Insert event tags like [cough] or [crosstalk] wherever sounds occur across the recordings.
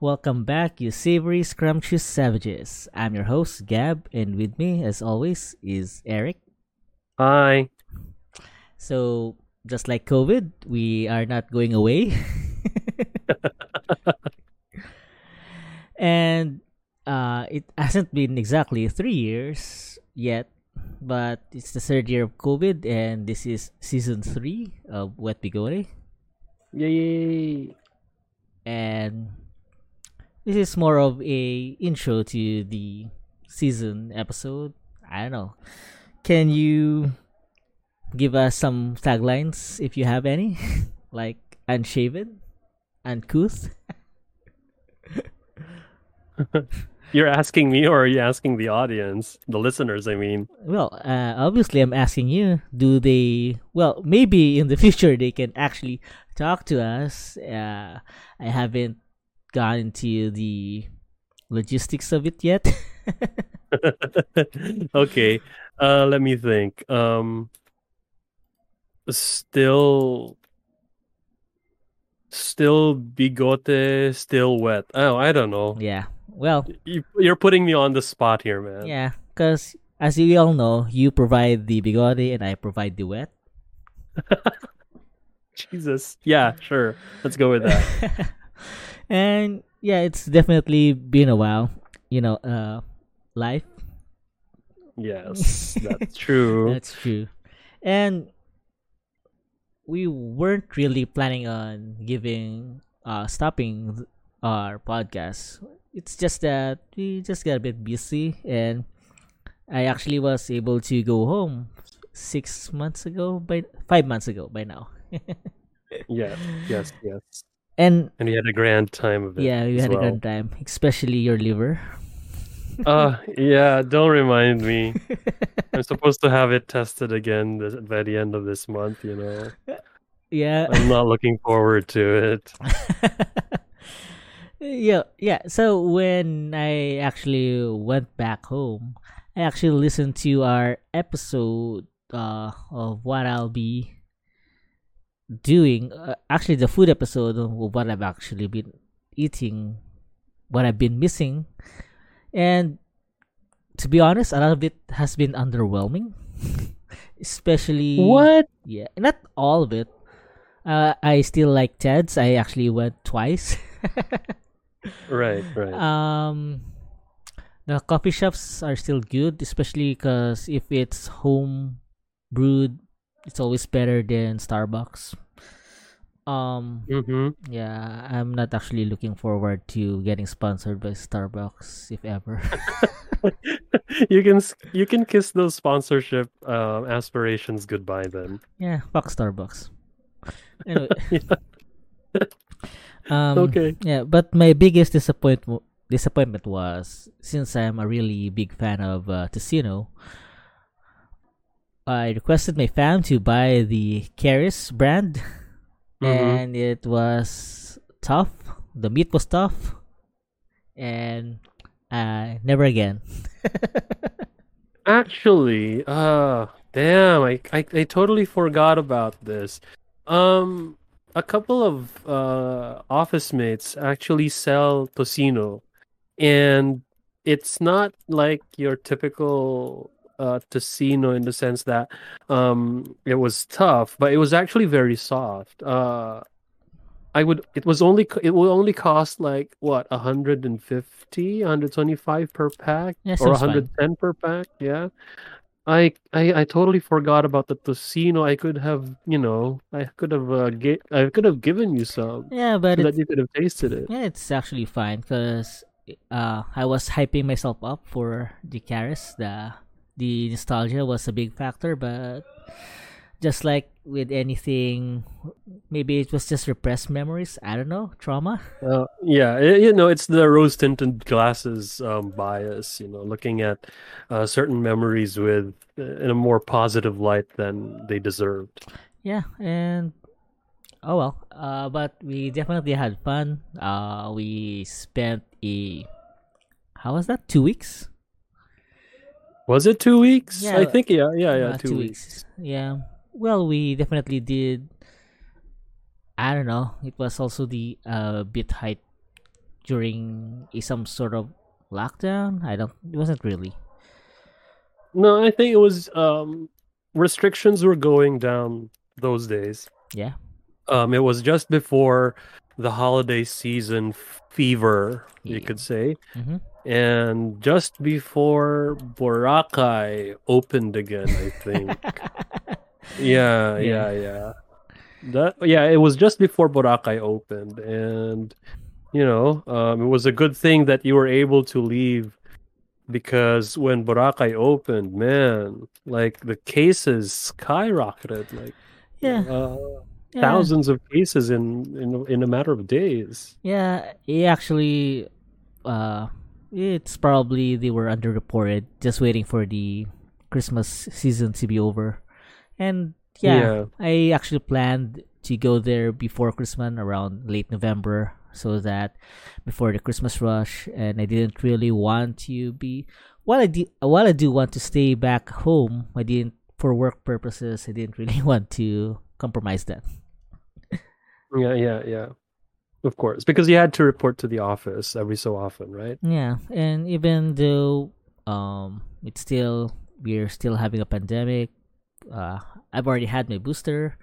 Welcome back, you savory, scrumptious savages. I'm your host, Gab, and with me, as always, is Eric. Hi. So, just like COVID, we are not going away. [laughs] and uh, it hasn't been exactly three years yet, but it's the third year of COVID, and this is season three of Wet Bigote. Yay. and this is more of a intro to the season episode. I don't know. Can you give us some taglines if you have any? [laughs] like unshaven, uncouth. [laughs] You're asking me or are you asking the audience? The listeners, I mean. Well, uh, obviously, I'm asking you. Do they? Well, maybe in the [laughs] future they can actually talk to us. Uh, I haven't gone into the logistics of it yet. [laughs] okay. Uh let me think. Um still still bigote, still wet. Oh, I don't know. yeah. Well, You, you're putting me on the spot here, man. yeah, because as you all know, you provide the bigote and I provide the wet. [laughs] Jesus. Yeah, sure. Let's go with that. [laughs] and yeah, it's definitely been a while. You know, uh, life. yes, [laughs] that's true. That's true. And we weren't really planning on giving uh stopping our podcast. It's just that we just got a bit busy and I actually was able to go home six months ago by five months ago by now. [laughs] yes, yes, yes. And And we had a grand time of it. yeah, we had a grand time, especially your liver. Uh, [laughs] yeah, don't remind me. [laughs] I'm supposed to have it tested again this, by the end of this month, you know. yeah. I'm not looking forward to it. [laughs] yeah, yeah. So when I actually went back home, I actually listened to our episode uh, of what I'll be doing. Uh, actually, the food episode of what I've actually been eating, what I've been missing, and to be honest, a lot of it has been underwhelming. [laughs] Especially What? yeah, not all of it. Uh, I still like Ted's. I actually went twice. [laughs] Right, right. um, the coffee shops are still good, especially because if it's home brewed, it's always better than Starbucks. Um, mm-hmm. yeah, I'm not actually looking forward to getting sponsored by Starbucks, if ever. [laughs] you can you can kiss those sponsorship uh, aspirations goodbye then. yeah, fuck Starbucks. Anyway, [laughs] Yeah. [laughs] um, Okay. Yeah, but my biggest disappointment disappointment was since I'm a really big fan of uh, Tocino, I requested my fam to buy the Caris brand, Mhm. and it was tough. The meat was tough, and uh, never again. [laughs] Actually, uh damn, I, I I totally forgot about this. Um a couple of uh office mates actually sell tocino and it's not like your typical uh in the sense that um it was tough, but it was actually very soft. Uh I would it was only it will only cost like what 150 125 per pack Yeah, or seems fine. 110 per pack yeah I, I I totally forgot about the tocino I could have you know I could have uh, get I could have given you some Yeah, but so that you could have tasted it yeah, it's actually fine because uh, I was hyping myself up for the Caris. The the nostalgia was a big factor, but just like with anything, maybe it was just repressed memories. I don't know, trauma. Uh, yeah, you know, it's the rose tinted glasses um, bias. You know, looking at uh, certain memories with uh, in a more positive light than they deserved. Yeah, and oh well. Uh, but we definitely had fun. Uh, we spent a how was that? Two weeks. Was it two weeks? Yeah, I think yeah, yeah, yeah, Uh, two, weeks. Yeah. Well, we definitely did. I don't know. It was also the uh, bit hype during some sort of lockdown? I don't. It wasn't really. No, I think it was um, restrictions were going down those days. Yeah. Um, it was just before the holiday season fever, you could say, Mm-hmm. And just before Boracay opened again. I think. [laughs] yeah, Yeah. yeah, yeah. That yeah, it was just before Boracay opened, and you know, um, it was a good thing that you were able to leave because when Boracay opened, man, like the cases skyrocketed, like yeah. uh, yeah. thousands of cases in in in a matter of days. Yeah, he actually, uh, it's probably they were underreported, just waiting for the Christmas season to be over. And yeah, I actually planned to go there before Christmas, around late November, so that before the Christmas rush, and I didn't really want to be. While I did, while I do want to stay back home, I didn't for work purposes. I didn't really [laughs] want to compromise that. Yeah, yeah, yeah. Of course, because you had to report to the office every so often, right? Yeah, and even though um it's still we're still having a pandemic, uh I've already had my booster.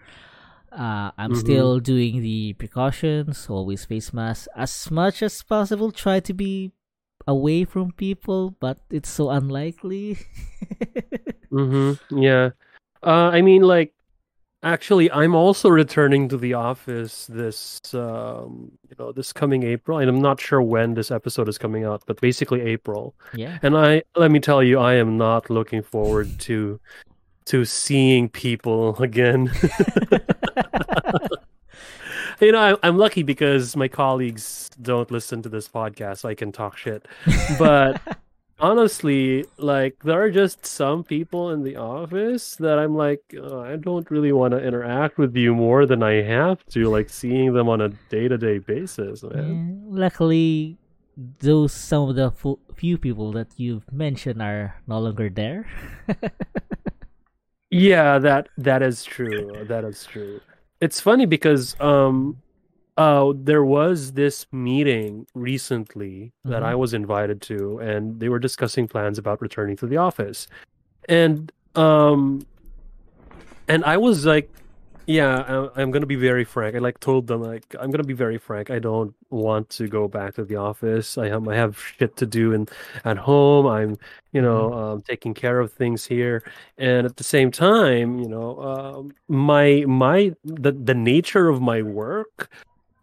Uh I'm Mhm. still doing the precautions, always face mask as much as possible, try to be away from people, but it's so unlikely. [laughs] Mm-hmm. Yeah. Uh, I mean, like, actually, I'm also returning to the office this, um, you know, this coming April, and I'm not sure when this episode is coming out, but basically April. yeah. And I, let me tell you, I am not looking forward to, to seeing people again. [laughs] you know, I, I'm lucky because my colleagues don't listen to this podcast, so I can talk shit. But [laughs] honestly, like there are just some people in the office that I'm like, uh, I don't really want to interact with you more than I have to, like seeing them on a day to day basis, man. Yeah, luckily those some of the few people that you've mentioned are no longer there. [laughs] Yeah, that that is true. That is true. It's funny because um uh there was this meeting recently that Mhm. I was invited to and they were discussing plans about returning to the office. And um and I was like yeah, I, I'm gonna be very frank. I like told them like I'm gonna be very frank. I don't want to go back to the office. I have I have shit to do and at home. I'm you know um, taking care of things here, and at the same time, you know, um, my my the the nature of my work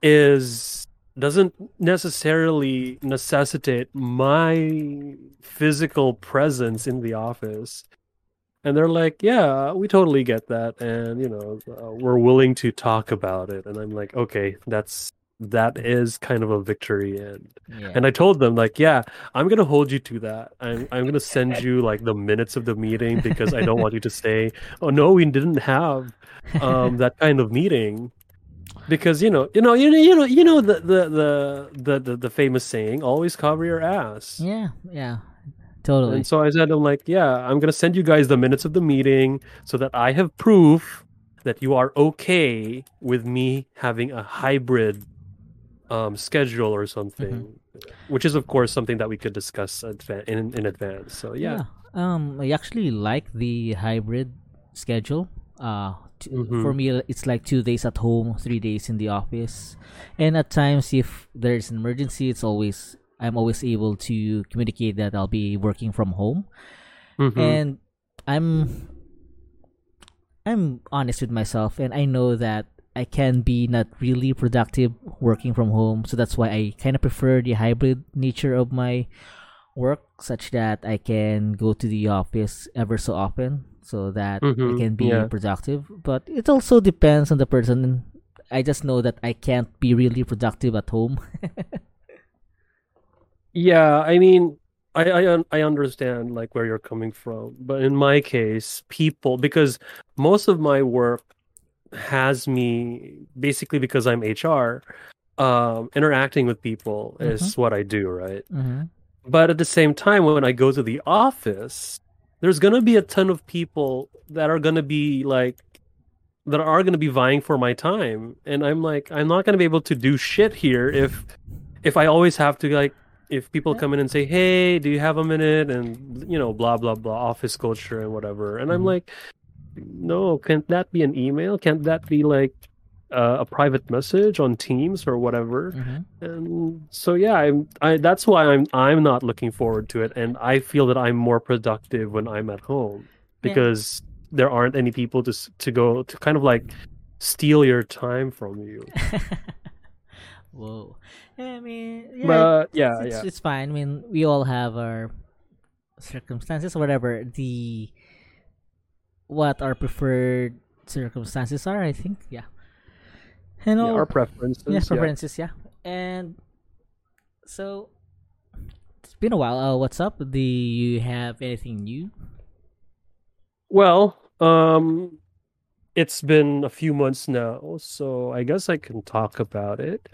is doesn't necessarily necessitate my physical presence in the office. And they're like yeah we totally get that and you know uh, we're willing to talk about it. And i'm like okay that's that is kind of a victory and yeah. and i told them like yeah i'm gonna hold you to that. I'm, I'm gonna [laughs] send you like the minutes of the meeting because i don't want you to say oh no we didn't have um that kind of meeting because you know you know you know you know you know the the the the, the, famous saying always cover your ass yeah, yeah. Totally. and so I said, I'm like, yeah, I'm gonna send you guys the minutes of the meeting so that I have proof that you are okay with me having a hybrid um, schedule or something, which is of course something that we could discuss adva- in in advance. So yeah, Um, I actually like the hybrid schedule. Uh, t- for me, it's like two days at home, three days in the office, and at times, if there's an emergency, it's always I'm always able to communicate that I'll be working from home, Mhm. and I'm I'm honest with myself, and I know that I can be not really productive working from home. So that's why I kind of prefer the hybrid nature of my work, such that I can go to the office ever so often, so that I Mhm, can be yeah. productive. But it also depends on the person. I just know that I can't be really productive at home. [laughs] Yeah, I mean, I I I understand like where you're coming from, but in my case, people because most of my work has me basically because I'm HR, um, interacting with people is what I do, right? mm-hmm. But at the same time, when I go to the office, there's gonna be a ton of people that are gonna be like that are gonna be vying for my time, and I'm like, I'm not gonna be able to do shit here if if I always have to like if people come in and say, "Hey, do you have a minute?" and you know, blah blah blah, office culture and whatever, and I'm Mhm. like, no, can't that be an email? Can't that be like uh, a private message on Teams or whatever? Mhm. And so yeah, I'm I that's why I'm I'm not looking forward to it, and I feel that I'm more productive when I'm at home Yeah. because there aren't any people to to go to kind of like steal your time from you. [laughs] Whoa. Yeah, I mean, yeah, But yeah, it's, yeah. it's fine. I mean, we all have our circumstances, whatever the what our preferred circumstances are. I think, yeah. And yeah, all, our preferences. yeah, yeah. preferences, yeah. And so it's been a while. Uh, what's up? Do you have anything new? Well, um, it's been a few months now, so I guess I can talk about it.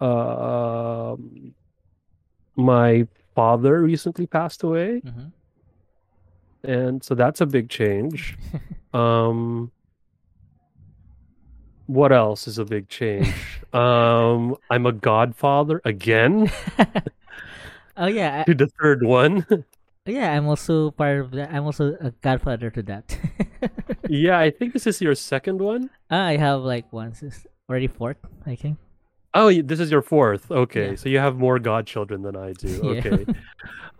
Um, my father recently passed away, Mm-hmm. and so that's a big change. [laughs] Um, what else is a big change? Um, I'm a godfather again [laughs] oh yeah, to the third one. yeah. I'm also part of that. I'm also a godfather to that. [laughs] Yeah, I think this is your second one. I have like one, sis- already fourth, I think. Oh, this is your fourth. Okay, Yeah. so you have more godchildren than I do. [laughs] Yeah. Okay.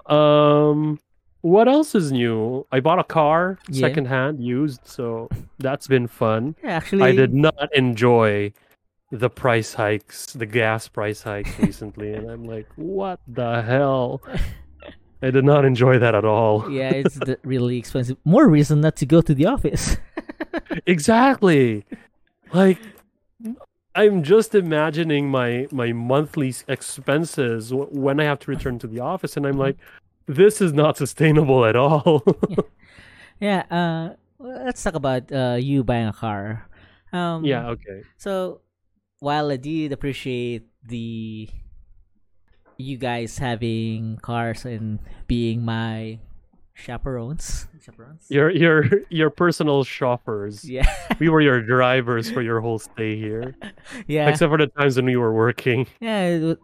um, what else is new? I bought a car, Yeah. secondhand, used, so that's been fun. Yeah, actually, I did not enjoy the price hikes, the gas price hikes [laughs] recently, and I'm like, what the hell? I did not enjoy that at all. [laughs] yeah, it's really expensive. More reason not to go to the office. [laughs] exactly. Like I'm just imagining my my monthly expenses when I have to return to the office and I'm like this is not sustainable at all. [laughs] yeah. Uh, let's talk about uh you buying a car. Um. yeah, okay. So, while I did appreciate the you guys having cars and being my chaperones, chaperones. Your your your personal shoppers. Yeah. [laughs] We were your drivers for your whole stay here. [laughs] yeah. Except for the times when we were working. Yeah,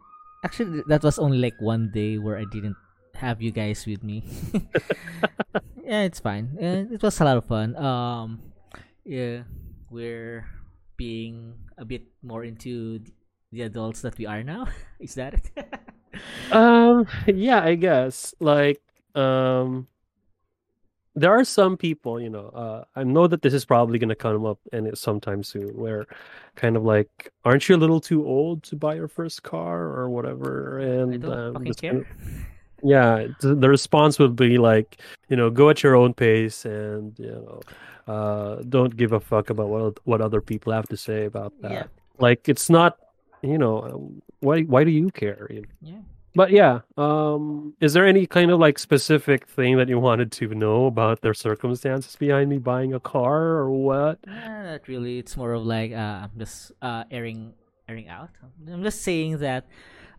actually, that was only like one day where I didn't have you guys with me. [laughs] [laughs] yeah, it's fine. It was a lot of fun. Um, yeah, we're being a bit more into the adults that we are now. [laughs] Is that it? Um, yeah, I guess. Like, um, there are some people, you know, uh, I know that this is probably going to come up and it's sometime soon, where kind of like, aren't you a little too old to buy your first car or whatever? And I don't um, fucking care. kind of- yeah, the response would be like, you know, go at your own pace and you know, uh, don't give a fuck about what what other people have to say about that. Yeah. Like, it's not, you know, why why do you care? Yeah. but yeah, um, is there any kind of like specific thing that you wanted to know about their circumstances behind me buying a car or what? Nah, not really. It's more of like uh, I'm just uh airing airing out. I'm just saying that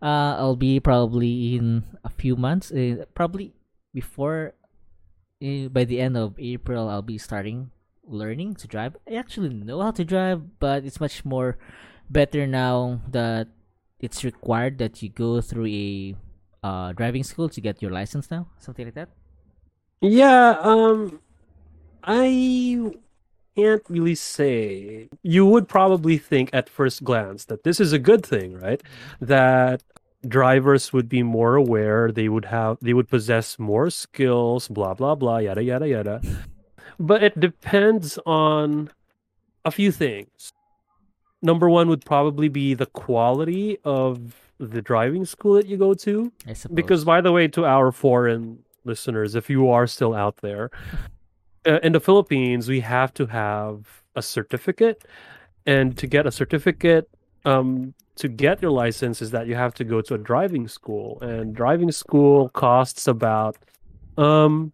uh I'll be probably in a few months, uh, probably before uh, by the end of April I'll be starting learning to drive. I actually know how to drive, but it's much more better now that it's required that you go through a uh driving school to get your license now, something like that. Yeah, um, I can't really say. You would probably think at first glance that this is a good thing, right? That drivers would be more aware, they would have, they would possess more skills, blah, blah, blah, yada, yada, yada. But it depends on a few things. Number one would probably be the quality of the driving school that you go to. I suppose. Because, by the way, to our foreign listeners, if you are still out there, uh, in the Philippines, we have to have a certificate. And to get a certificate, um, to get your license, is that you have to go to a driving school. And driving school costs about, um,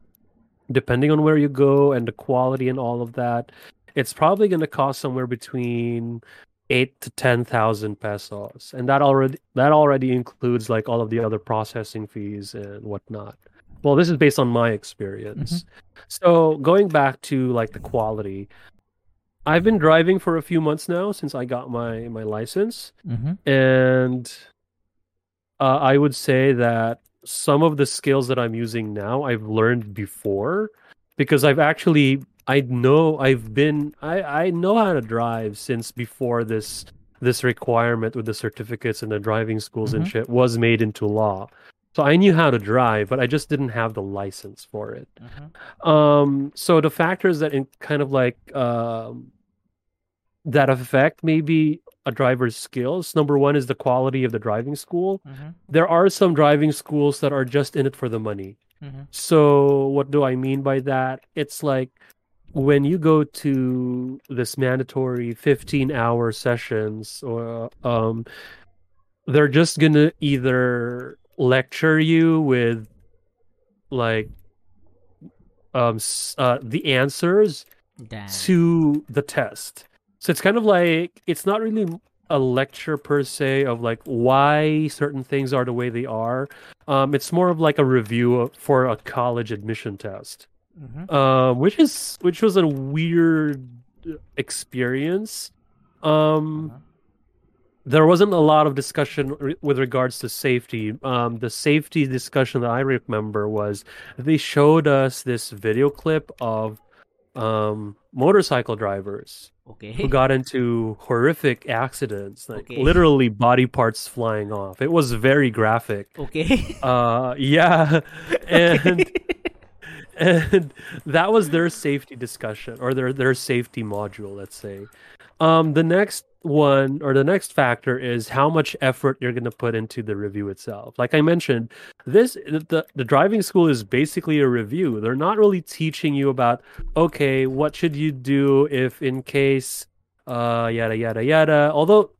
depending on where you go and the quality and all of that, it's probably going to cost somewhere between eight to ten thousand pesos, and that already that already includes like all of the other processing fees and whatnot. Well, this is based on my experience. So going back to like the quality, I've been driving for a few months now since I got my my license, mm-hmm. and uh, I would say that some of the skills that I'm using now I've learned before because I've actually I know I've been I I know how to drive since before this this requirement with the certificates and the driving schools and Mhm. shit was made into law. So I knew how to drive, but I just didn't have the license for it. Mhm. Um, so the factors that in kind of like um, that affect maybe a driver's skills. Number one is the quality of the driving school. Mhm. There are some driving schools that are just in it for the money. Mhm. So what do I mean by that? It's like when you go to this mandatory 15 hour sessions or um they're just going to either lecture you with like um uh, the answers Damn. to the test. So it's kind of like it's not really a lecture per se of like why certain things are the way they are. Um, it's more of like a review of, for a college admission test, Mhm. um, which is which was a weird experience. Um, Uh-huh. There wasn't a lot of discussion re- with regards to safety. Um, the safety discussion that I remember was they showed us this video clip of um, motorcycle drivers Okay. who got into horrific accidents, like Okay. literally body parts flying off. It was very graphic. Okay. Uh, [laughs] yeah, and Okay. [laughs] and that was their safety discussion or their their safety module let's say um the next one or the next factor is how much effort you're going to put into the review itself. Like i mentioned this the, the driving school is basically a review. They're not really teaching you about okay what should you do if in case uh yada yada yada. Although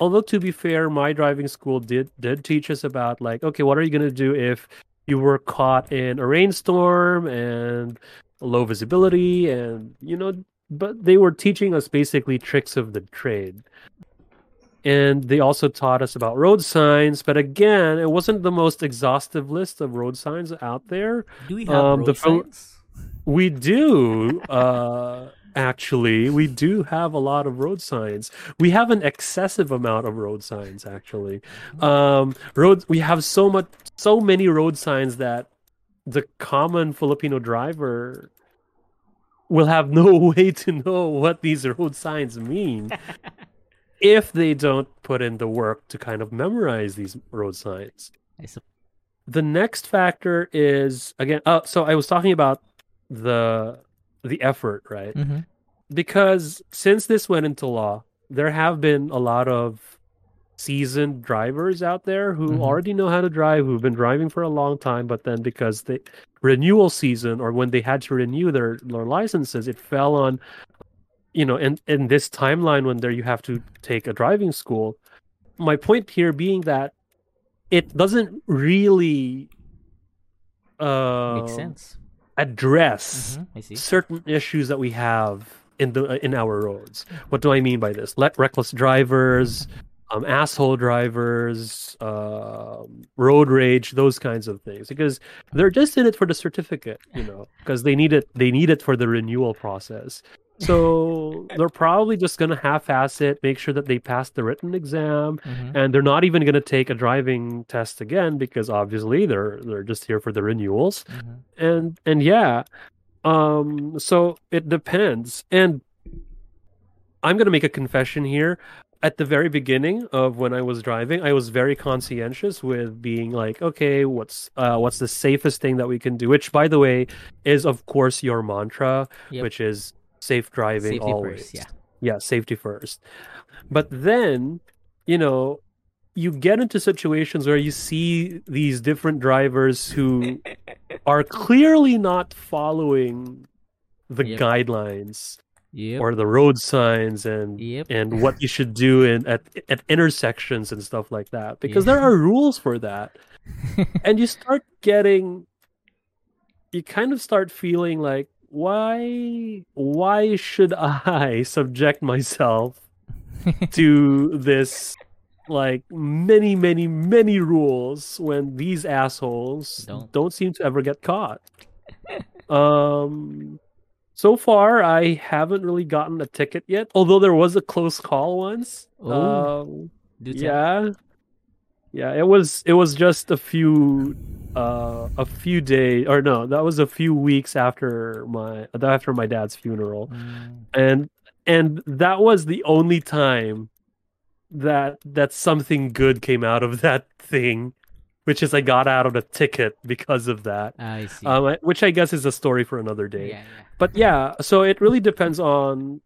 although to be fair my driving school did did teach us about like okay what are you going to do if you were caught in a rainstorm and low visibility and you know but they were teaching us basically tricks of the trade. And they also taught us about road signs but again it wasn't the most exhaustive list of road signs out there. Do we have Um, road signs? we do uh actually. We do have a lot of road signs. We have an excessive amount of road signs actually. Um roads we have so much so many road signs that the common filipino driver will have no [laughs] way to know what these road signs mean [laughs] if they don't put in the work to kind of memorize these road signs. The next factor is again uh, so i was talking about the the effort right? Mhm. because since this went into law there have been a lot of seasoned drivers out there who Mhm. already know how to drive who've been driving for a long time but then because the renewal season or when they had to renew their, their licenses it fell on you know in in this timeline when there you have to take a driving school my point here being that it doesn't really uh, Makes sense. address Mhm, certain issues that we have in the in our roads. What do I mean by this? Let reckless drivers, um, asshole drivers, um, road rage, those kinds of things, because they're just in it for the certificate, you know, because they need it. They need it for the renewal process. So [laughs] they're probably just gonna half-ass it, make sure that they pass the written exam, Mhm. and they're not even gonna take a driving test again because obviously they're they're just here for the renewals Mhm. and and yeah um so it depends and i'm going to make a confession here at the very beginning of when i was driving i was very conscientious with being like okay what's uh what's the safest thing that we can do which by the way is of course your mantra Yep. which is safe driving Safety always first, yeah. yeah safety first but then you know you get into situations where you see these different drivers who [laughs] are clearly not following the Yep. guidelines Yep. or the road signs and Yep. and what you should do in at at intersections and stuff like that because Yeah. there are rules for that [laughs] and you start getting you kind of start feeling like why why should i [laughs] subject myself to this like many many many rules when these assholes Don't. don't, seem to ever get caught [laughs] um so far i haven't really gotten a ticket yet although there was a close call once Oh, um yeah Yeah, it was it was just a few uh a few days or no, that was a few weeks after my after my dad's funeral. Mm. And and that was the only time that that something good came out of [laughs] that thing, which is I got out of the ticket because of that. I see. Um, which I guess is a story for another day. yeah, yeah. But yeah, so it really depends on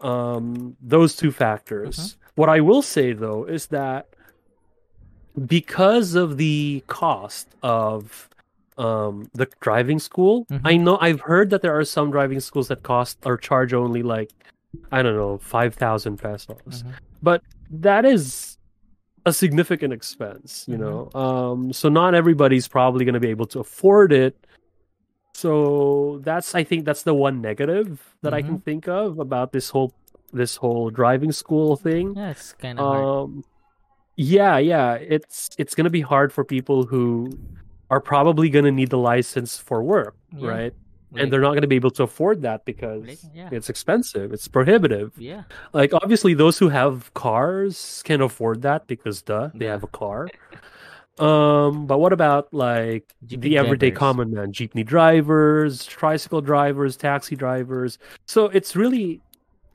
um those two factors. Mm-hmm. What I will say though is that because of the cost of um the driving school, Mhm. I know I've heard that there are some driving schools that cost or charge only like I don't know, 5,000 pesos. Mhm. But that is a significant expense, you Mhm. know. Um so not everybody's probably going to be able to afford it. So that's I think that's the one negative that I can think of about this whole this whole driving school thing. Yeah, it's kind of hard. Um, yeah, yeah, it's it's gonna be hard for people who are probably gonna need the license for work, Yeah, right? Like- and they're not gonna be able to afford that because like, yeah, it's expensive, it's prohibitive. yeah. Like obviously, those who have cars can afford that because duh, they Yeah. have a car. [laughs] Um, but what about like Jeepney the everyday drivers. common man, jeepney drivers, tricycle drivers, taxi drivers? So it's really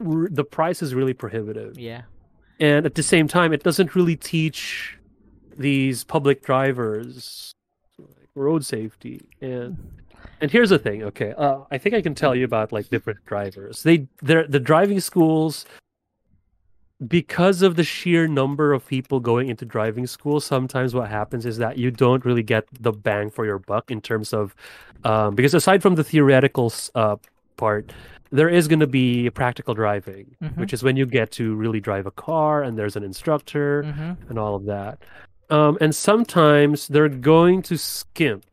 the price is really prohibitive Yeah. and at the same time it doesn't really teach these public drivers road safety and and here's the thing okay uh, i think i can tell you about like different drivers they they're the driving schools because of the sheer number of people going into driving school sometimes what happens is that you don't really get the bang for your buck in terms of um, because aside from the theoretical uh, part there is going to be practical driving Mhm. which is when you get to really drive a car and there's an instructor Mm-hmm. and all of that. Um, and sometimes they're going to skimp,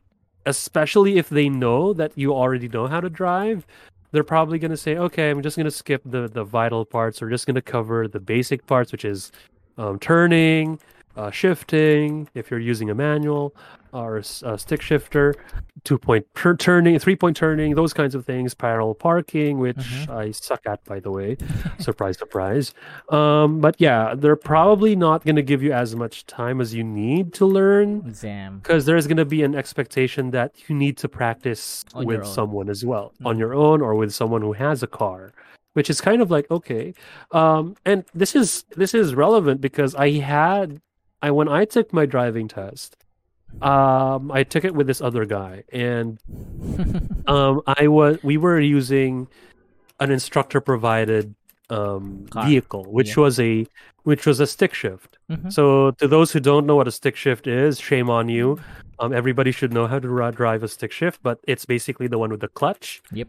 especially if they know that you already know how to drive. They're probably going to say, "Okay, I'm just going to skip the the vital parts. We're just going to cover the basic parts, which is um, turning, uh, shifting. If you're using a manual or a, a stick shifter, two point turning, three point turning, those kinds of things. Parallel parking, which Mhm. I suck at, by the way. [laughs] surprise, surprise. Um, but yeah, they're probably not going to give you as much time as you need to learn Exam. because there's going to be an expectation that you need to practice On with someone as well, on Mhm. your own or with someone who has a car, which is kind of like okay. Um, and this is this is relevant because I had I when I took my driving test, um, I took it with this other guy, and [laughs] um, I was we were using an instructor provided um vehicle, which Yeah. was a which was a stick shift. Mhm. So to those who don't know what a stick shift is, shame on you. Um, everybody should know how to ri- drive a stick shift, but it's basically the one with the clutch. Yep.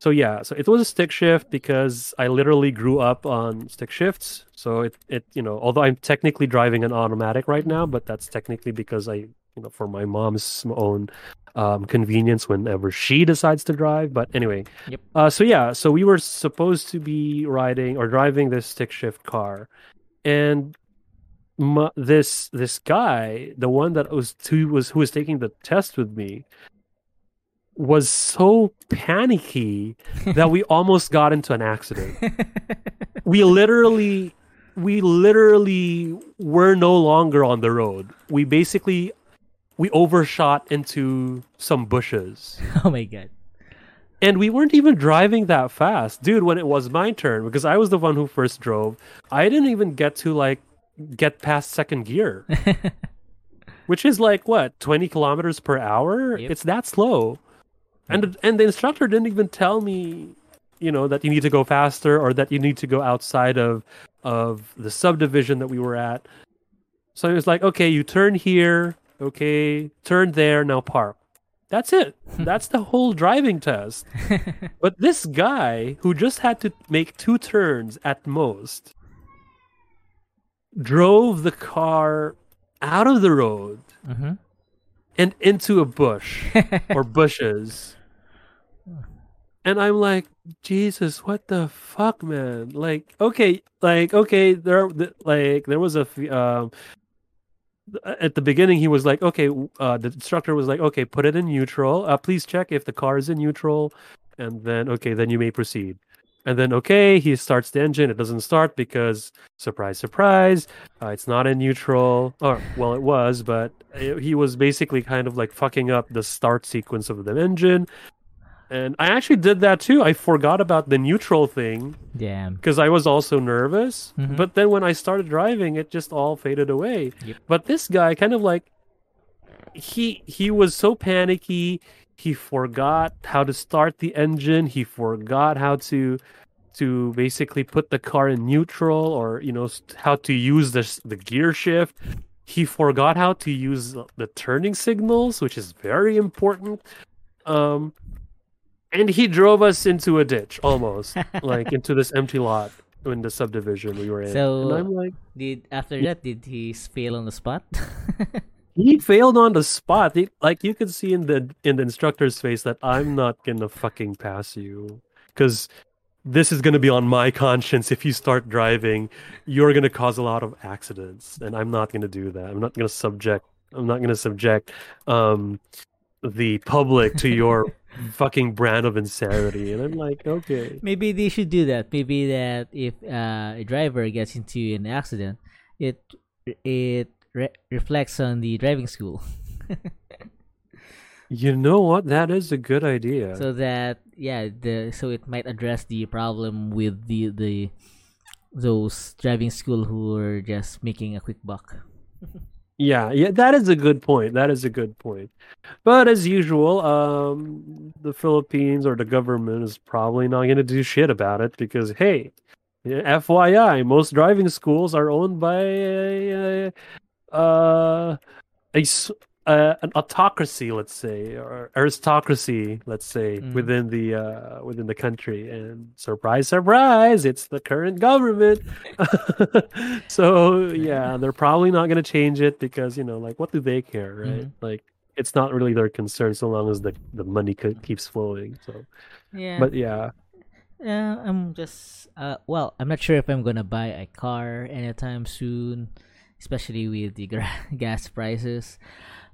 So yeah, so it was a stick shift because I literally grew up on stick shifts. So it it you know, although I'm technically driving an automatic right now, but that's technically because I you know for my mom's own um, convenience whenever she decides to drive. But anyway, Yep. uh, so yeah, so we were supposed to be riding or driving this stick shift car, and mu this this guy, the one that was who was who was taking the test with me, was so panicky [laughs] that we almost got into an accident. [laughs] We literally, we literally were no longer on the road. We basically, we overshot into some bushes. [laughs] Oh my god. and we weren't even driving that fast. Dude when it was my turn because i was the one who first drove i didn't even get to like get past second gear. [laughs] Which is like what 20 kilometers per hour? Yep. it's that slow. And and the instructor didn't even tell me you know that you need to go faster or that you need to go outside of of the subdivision that we were at. So it was like okay you turn here okay turn there now park that's it [laughs] that's the whole driving test [laughs] but this guy who just had to make two turns at most drove the car out of the road mm-hmm. and into a bush [laughs] or bushes. And I'm like, Jesus, what the fuck, man? Like, okay, like, okay, there, like, there was a um, at the beginning, he was like, okay, uh, the instructor was like, okay, put it in neutral. Uh, please check if the car is in neutral, and then, okay, then you may proceed. And then, okay, he starts the engine. It doesn't start because, surprise, surprise, uh, it's not in neutral. Or, well, it was, but it, he was basically kind of like fucking up the start sequence of the engine. And I actually did that too. I forgot about the neutral thing Damn. because I was also nervous. Mhm. But then when I started driving, it just all faded away. Yep. But this guy kind of like he he was so panicky. He forgot how to start the engine. He forgot how to to basically put the car in neutral or you know how to use the the gear shift. He forgot how to use the turning signals, which is very important. Um, and he drove us into a ditch almost, [laughs] like into this empty lot in the subdivision we were in. So- and I'm like, Did after that did he fail on the spot? [laughs] he failed on the spot. He- like you could see in the in the instructor's face that I'm not gonna fucking pass you because this is gonna be on my conscience. If you start driving, you're gonna cause a lot of accidents, and I'm not gonna do that. I'm not gonna subject. I'm not gonna subject um the public to your fucking brand of insanity. And I'm like, okay. [laughs] Maybe they should do that. Maybe that if uh, a driver gets into an accident, it it re- reflects on the driving school, [laughs] You know what? That is a good idea. so that yeah, the so it might address the problem with the the those driving school who are just making a quick buck. [laughs] Yeah, yeah, that is a good point. That is a good point. But as usual, um, the Philippines or the government is probably not going to do shit about it because, hey, FYI, most driving schools are owned by a, uh, a s- uh, an autocracy, let's say, or aristocracy, let's say, Mhm. within the uh, within the country. And surprise, surprise, it's the current government. [laughs] so yeah, [laughs] they're probably not going to change it because you know, like, what do they care, right? Like, it's not really their concern so long as the the money co- keeps flowing. So, Yeah. but yeah, Yeah, I'm just uh well, I'm not sure if I'm gonna buy a car anytime soon, especially with the gra- [laughs] gas prices.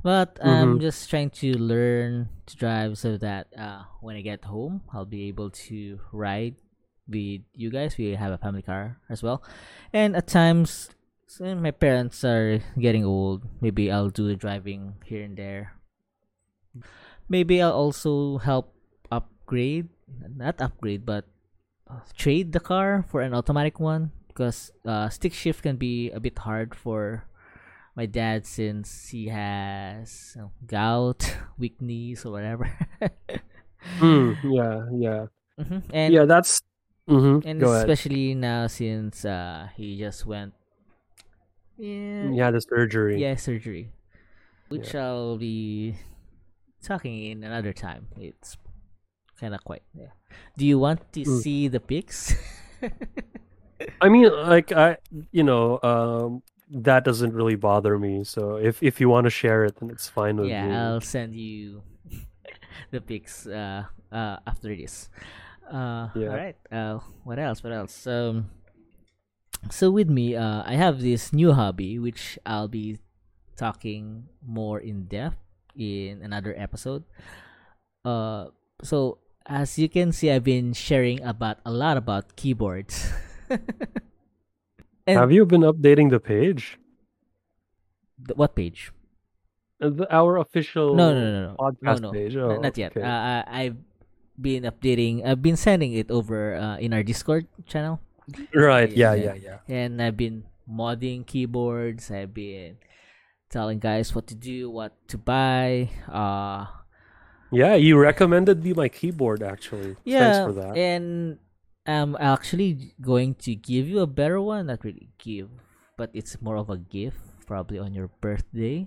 But I'm just trying to learn to drive so that uh when I get home, I'll be able to ride with you guys. We have a family car as well, and at times. Since my parents are getting old, maybe I'll do the driving here and there. Maybe I'll also help upgrade, not upgrade, but uh, trade the car for an automatic one because uh, stick shift can be a bit hard for my dad since he has you know, gout, [laughs] weak knees, or whatever. Mm, [laughs] yeah, yeah, hmm And yeah. That's mhm, and go ahead. especially now since uh, he just went, yeah, Yeah, the surgery. yeah, surgery, which I'll be talking in another time. It's kind of quite. Yeah. Do you want to Mm. see the pics? [laughs] I mean, like I, you know, um, that doesn't really bother me. So if if you want to share it, then it's fine with yeah, me. I'll send you [laughs] the pics uh, uh, after this. Uh, Yeah. All right. Uh, what else? What else? Um, so with me, uh, I have this new hobby which I'll be talking more in depth in another episode. Uh, so as you can see, I've been sharing about a lot about keyboards. [laughs] [laughs] Have you been updating the page? th- what page? Uh, The, our official No, no, no, no, podcast no, no, page. Oh, not yet. okay. Uh, I- I've been updating. I've been sending it over uh, in our Discord channel, right. Yeah, yeah. yeah, yeah. and I've been modding keyboards. I've been telling guys what to do, what to buy. Uh, Yeah, you recommended me my keyboard actually. Yeah, Thanks for that. and I'm actually going to give you a better one. Not really give, but it's more of a gift, probably on your birthday,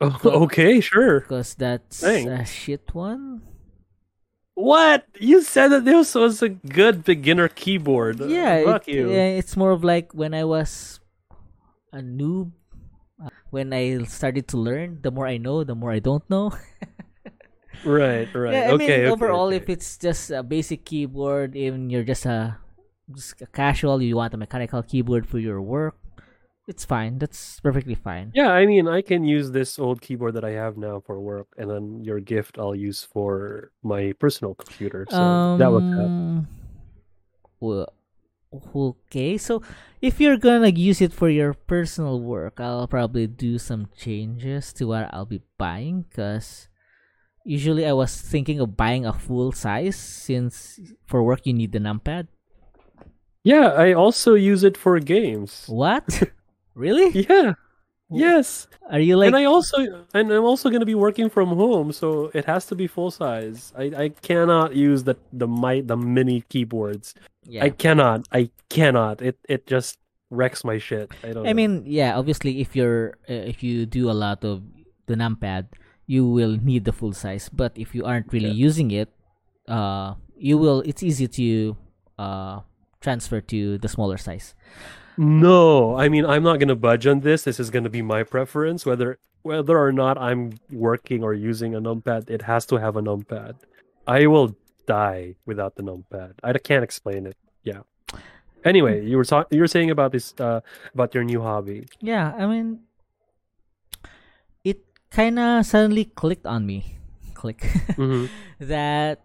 Oh, okay, sure. because that's Thanks. a shit one. What? You said that this was a good beginner keyboard. Yeah, fuck it- you. yeah, it's more of like when I was a noob. uh, When I started to learn, the more I know, the more I don't know. [laughs] Right, right. Yeah, I okay, mean okay, overall, okay. if it's just a basic keyboard, even you're just a just a casual, you want a mechanical keyboard for your work, it's fine. That's perfectly fine. Yeah, I mean, I can use this old keyboard that I have now for work, and then your gift I'll use for my personal computer. So that was that. Um, Well, okay. So if you're gonna use it for your personal work, I'll probably do some changes to what I'll be buying. Cause usually I was thinking of buying a full size since for work you need the numpad. Yeah, I also use it for games. What? [laughs] really? Yeah. Yes. Are you like? and I also and I'm also going to be working from home, so it has to be full size. I, I cannot use the the mi- the mini keyboards. yeah. I cannot. I cannot. It it just wrecks my shit. I don't. I know. mean, yeah, obviously, if you're uh, if you do a lot of the numpad, you will need the full size. But if you aren't really Yeah. using it, uh, you will. It's easy to uh transfer to the smaller size. no. I mean, I'm not going to budge on this. This is going to be my preference, whether whether or not I'm working or using a numpad. It has to have a numpad. I will die without the numpad. I can't explain it. Yeah. Anyway, you were talking. You were saying about this uh, about your new hobby. Yeah, I mean, it kind of suddenly clicked on me. [laughs] Click hmm [laughs] that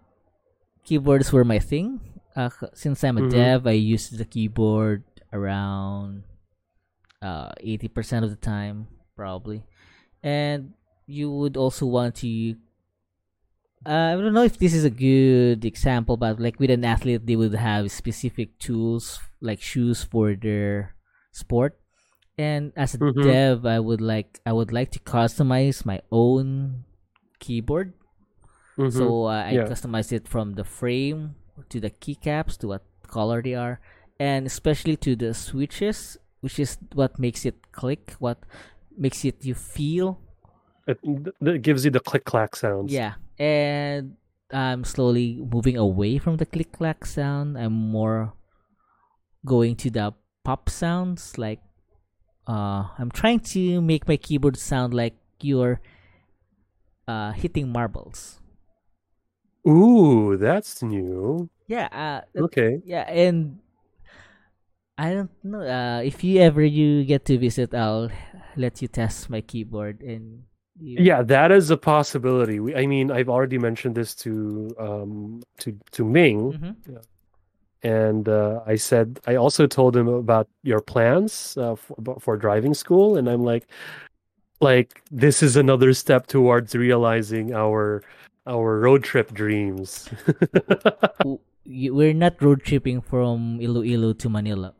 keyboards were my thing. Uh, since I'm a Mhm. dev, I use the keyboard around uh, 80% of the time, probably. And you would also want to. Uh, I don't know if this is a good example, but like with an athlete, they would have specific tools like shoes for their sport. And as a Mhm. dev, I would like I would like to customize my own keyboard Mhm. so uh, I Yeah. customized it from the frame to the keycaps to what color they are, and especially to the switches, which is what makes it click, what makes it you feel. It, it gives you the click clack sounds. Yeah, and I'm slowly moving away from the click clack sound. I'm more going to the pop sounds. Like, uh, I'm trying to make my keyboard sound like you're uh, hitting marbles. Ooh, that's new. Yeah, uh, Okay. yeah and i don't know uh if you ever you get to visit i'll let you test my keyboard and you, Yeah, that is a possibility. We, I mean, I've already mentioned this to um to to Ming, Mhm. And uh, I said I also told him about your plans uh, for, for driving school, and I'm like, like this is another step towards realizing our our road trip dreams. [laughs] We're not road tripping from iloilo to manila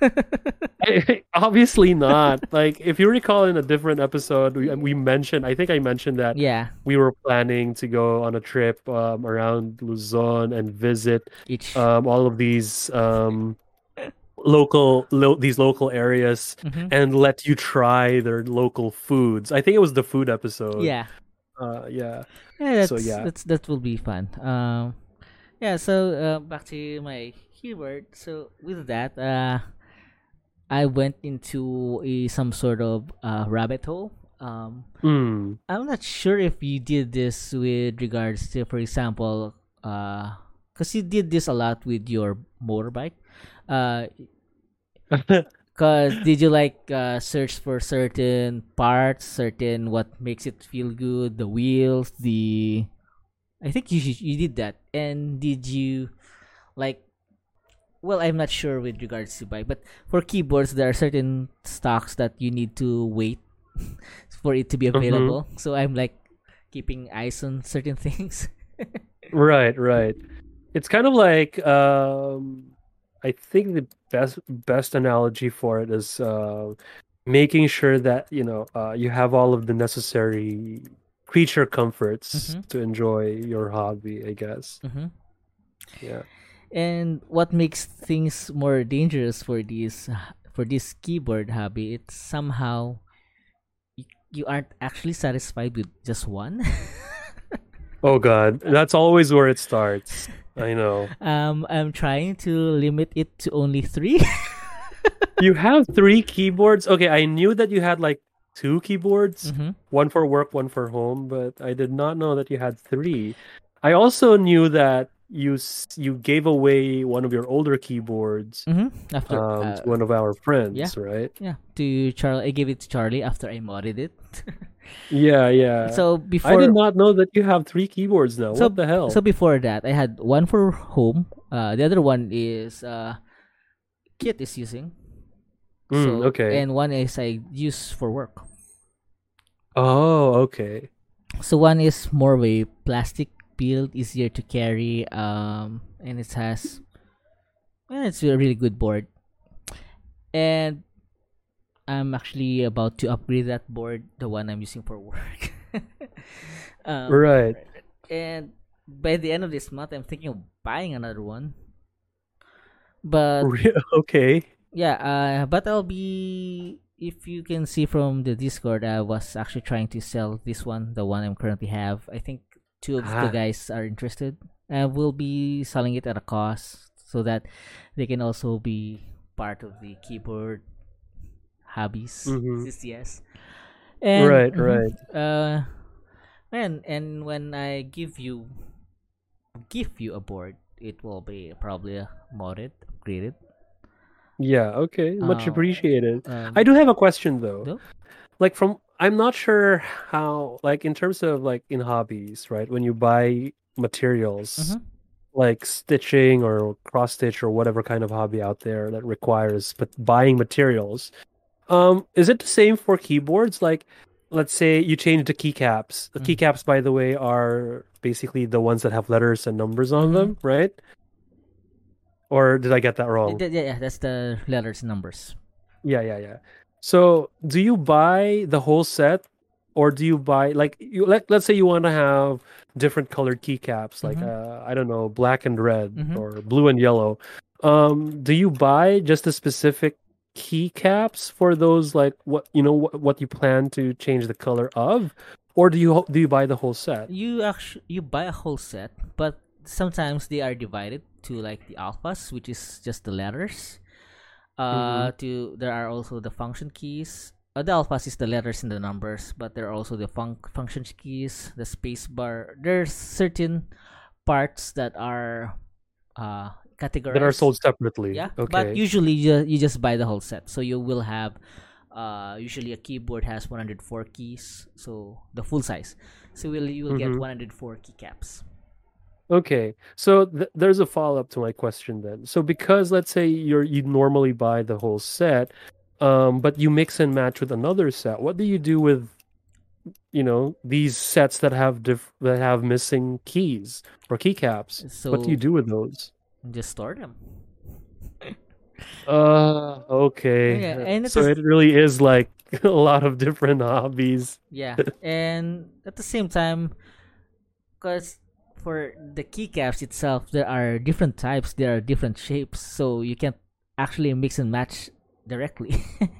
[laughs] Obviously not. Like if you recall in a different episode, we we mentioned. I think I mentioned that yeah we were planning to go on a trip um, around Luzon and visit each um, all of these um, local lo- these local areas Mhm. and let you try their local foods. I think it was the food episode. yeah Uh, yeah. yeah that's, So, yeah. that's that will be fun um yeah so uh, back to my keyword so with that uh i went into a some sort of uh rabbit hole um Mm. I'm not sure if you did this with regards to, for example, uh, because you did this a lot with your motorbike. Uh, [laughs] cause did you like uh search for certain parts, certain what makes it feel good, the wheels, the, I think you you did that, and did you, like, well, I'm not sure with regards to bike, but for keyboards there are certain stocks that you need to wait [laughs] for it to be available. So I'm like keeping eyes on certain [laughs] things. Right, right. It's kind of like um I think the best best analogy for it is uh making sure that, you know, uh you have all of the necessary creature comforts Mhm. to enjoy your hobby, I guess. hmm Yeah. And what makes things more dangerous for this for this keyboard hobby? It's somehow you, you aren't actually satisfied with just one. [laughs] Oh god, that's always where it starts. [laughs] I know. um, I'm trying to limit it to only three. [laughs] You have 3 keyboards. Okay, I knew that you had like two keyboards. hmm one for work, one for home, but I did not know that you had three. I also knew that you you gave away one of your older keyboards hmm After um, uh, to one of our friends, yeah. right? yeah, to Charlie, I gave it to Charlie after I modded it. [laughs] Yeah, yeah. so before I did not know that you have three keyboards now. So- what the hell? So before that, I had one for home, Uh, the other one is uh, Kit is using. Mm, okay. And one is I use for work. Oh, okay. So one is more of a plastic build, easier to carry, um, and it has, well, it's a really good board. And I'm actually about to upgrade that board, the one I'm using for work. [laughs] um, Right. And by the end of this month, I'm thinking of buying another one. But [laughs] okay. yeah, uh, but I'll be. If you can see from the Discord, I was actually trying to sell this one, the one I'm currently have. I think two of Ah. the guys are interested. I will be selling it at a cost so that they can also be part of the keyboard hobbies. Mhm. CCS. Right, mhm, right. Uh, man, and when I give you give you a board, it will be probably modded, upgraded. Yeah, okay. Much Oh. appreciated. Um, I do have a question though. Like from I'm not sure how like in terms of like in hobbies, right? When you buy materials Mhm. like stitching or cross stitch or whatever kind of hobby out there that requires but buying materials. Um is it the same for keyboards like let's say you change the keycaps. The Mm. keycaps by the way are basically the ones that have letters and numbers on Mhm. them, right? Or did I get that wrong? Yeah, yeah, that's the letters and numbers. Yeah, yeah, yeah. So, do you buy the whole set, or do you buy like you let let's say you want to have different colored keycaps, like Mhm. uh, I don't know, black and red Mhm. or blue and yellow. Um, do you buy just the specific keycaps for those, like what you know what, what you plan to change the color of, or do you do you buy the whole set? You actually you buy a whole set, but sometimes they are divided to like the alphas, which is just the letters. Uh, to there are also the function keys. Uh, the alphas is the letters and the numbers, but there are also the fun- function keys, the space bar. There's certain parts that are uh categorized That are sold separately. Yeah, Okay. but usually you, you just buy the whole set. So you will have, uh, usually a keyboard has 104 keys, so the full size. So will you will get Mhm. 104 keycaps. Okay, so th- there's a follow up to my question then. So because let's say you're you normally buy the whole set, um, but you mix and match with another set, what do you do with, you know, these sets that have diff- that have missing keys or keycaps? So what do you do with those? just store them. Uh, okay. Yeah, and so it really is like [laughs] a lot of different [laughs] hobbies. Yeah, [laughs] and at the same time, because for the keycaps itself, there are different types, there are different shapes, so you can't actually mix and match directly. [laughs]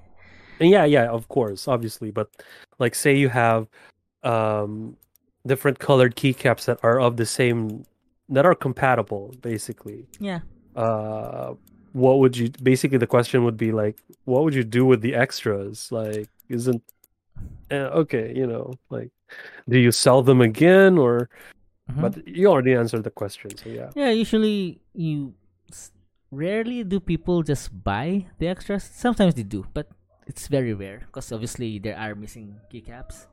Yeah, yeah, of course, obviously, but like say you have um different colored keycaps that are of the same that are compatible basically. yeah. Uh what would you basically the question would be like what would you do with the extras? Like isn't eh, okay, you know, like do you sell them again or mhm. but you already answered the question, so yeah. Yeah, usually you s- rarely do people just buy the extras. Sometimes they do, but it's very rare because obviously there are missing keycaps.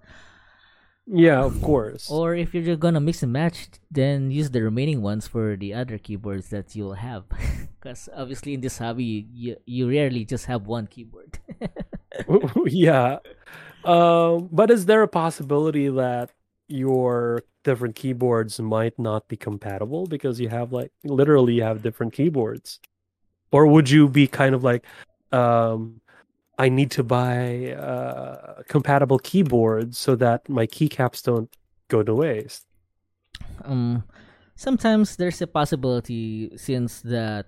Yeah, of course. Or if you're just gonna mix and match, then use the remaining ones for the other keyboards that you'll have. [laughs] Because obviously in this hobby, you, you rarely just have one keyboard. [laughs] [laughs] yeah. Um, but is there a possibility that your different keyboards might not be compatible because you have like literally you have different keyboards? Or would you be kind of like um I need to buy uh compatible keyboards so that my keycaps don't go to waste? um, sometimes there's a possibility since that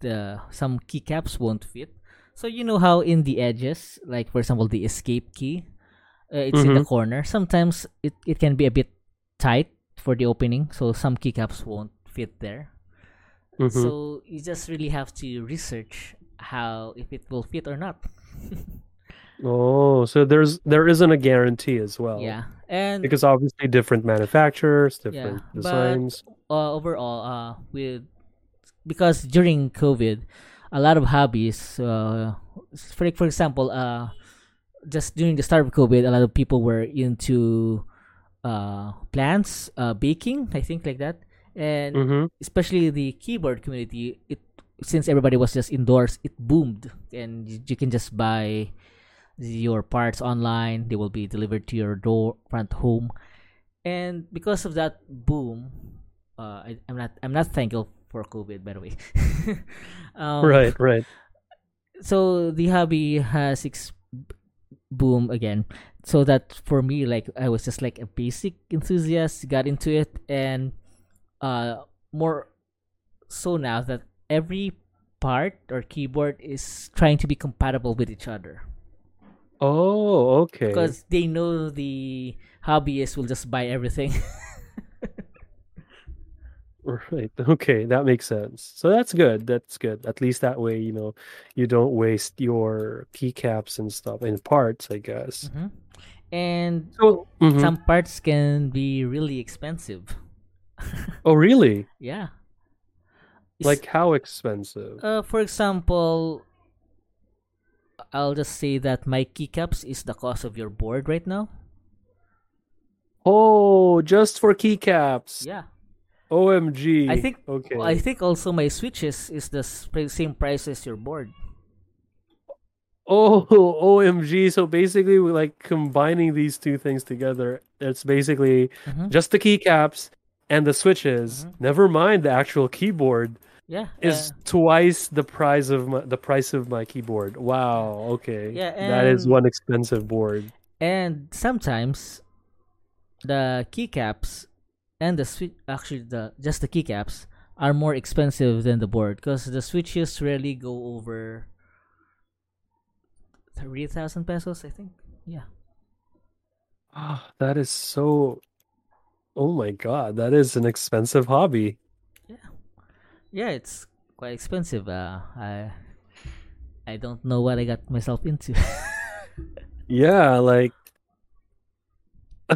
the some keycaps won't fit. So you know how in the edges, like for example the escape key, uh, it's in the corner. Sometimes it, it can be a bit tight for the opening, so some keycaps won't fit there. Mhm. So you just really have to research how if it will fit or not. [laughs] Oh, so there's there isn't a guarantee as well. yeah, and Because obviously different manufacturers, Yeah, different but- designs. uh, overall, uh, with because during COVID, a lot of hobbies. Uh, for for example, uh, just during the start of COVID, a lot of people were into uh plants, uh, baking. I think like that, and Mm-hmm. especially the keyboard community it since everybody was just indoors it boomed and you, you can just buy your parts online they will be delivered to your door front home and because of that boom uh, I, i'm not i'm not thankful for covid by the way [laughs] um, Right, right. so the hobby has ex- boom again. So that for me like i was just like a basic enthusiast got into it and uh more so now that every part or keyboard is trying to be compatible with each other. Oh, okay. because they know the hobbyists will just buy everything [laughs] Right. [laughs] Okay, that makes sense. So that's good. That's good. At least that way, you know, you don't waste your keycaps and stuff and parts, I guess. Mhm. and So, mhm. some parts can be really expensive [laughs] oh, really? yeah It's- Like how expensive? Uh, for example, I'll just say that my keycaps is the cost of your board right now. Oh, just for keycaps. Yeah, OMG. I think. Okay. I think also my switches is the same price as your board. Oh, [laughs] OMG. So basically, we're like combining these two things together. It's basically Mhm. just the keycaps and the switches. Mhm. Never mind the actual keyboard Yeah, is uh, twice the price of my, the price of my keyboard. Wow. Okay. Yeah, that is one expensive board. and sometimes the keycaps and the switch actually the just the keycaps are more expensive than the board because the switches rarely go over three thousand pesos. I think. Yeah. Ah, that is so. Oh my god, that is an expensive hobby. Yeah, yeah it's quite expensive uh i i don't know what i got myself into [laughs] Yeah, like.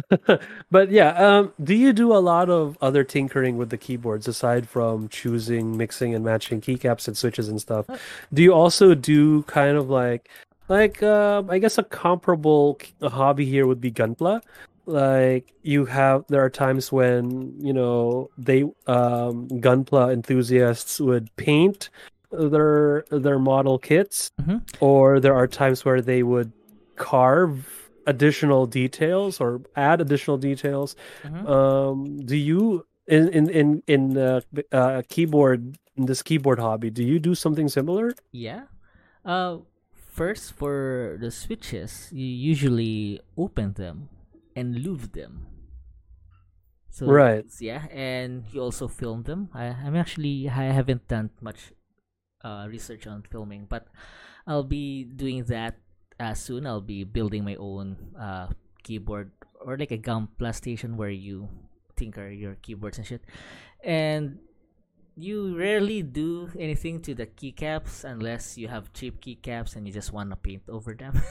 [laughs] but yeah, um, do you do a lot of other tinkering with the keyboards aside from choosing, mixing, and matching keycaps and switches and stuff? Uh, Do you also do kind of like, like, uh, I guess a comparable hobby here would be Gunpla. Like you have, there are times when you know they um, Gunpla enthusiasts would paint their their model kits, Mhm. or there are times where they would carve additional details or add additional details. Mhm. Um, do you in in in in uh, uh, keyboard in this keyboard hobby? Do you do something similar? yeah uh first for the switches you usually open them and lube them so Right. yeah and you also film them i i'm actually i haven't done much uh research on filming but i'll be doing that uh, soon i'll be building my own uh keyboard or like a Gunpla station where you tinker your keyboards and shit and you rarely do anything to the keycaps unless you have cheap keycaps and you just want to paint over them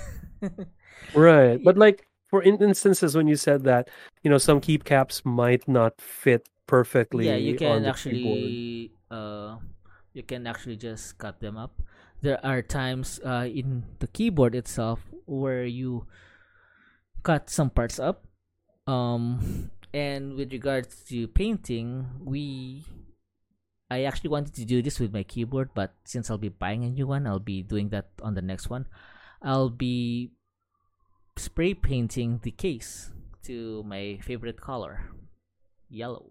[laughs] Right. But like for instances when you said that, you know, some keycaps might not fit perfectly yeah you can keyboard. actually uh you can actually just cut them up there are times uh in the keyboard itself where you cut some parts up um and with regards to painting we i actually wanted to do this with my keyboard but since i'll be buying a new one i'll be doing that on the next one i'll be spray painting the case to my favorite color yellow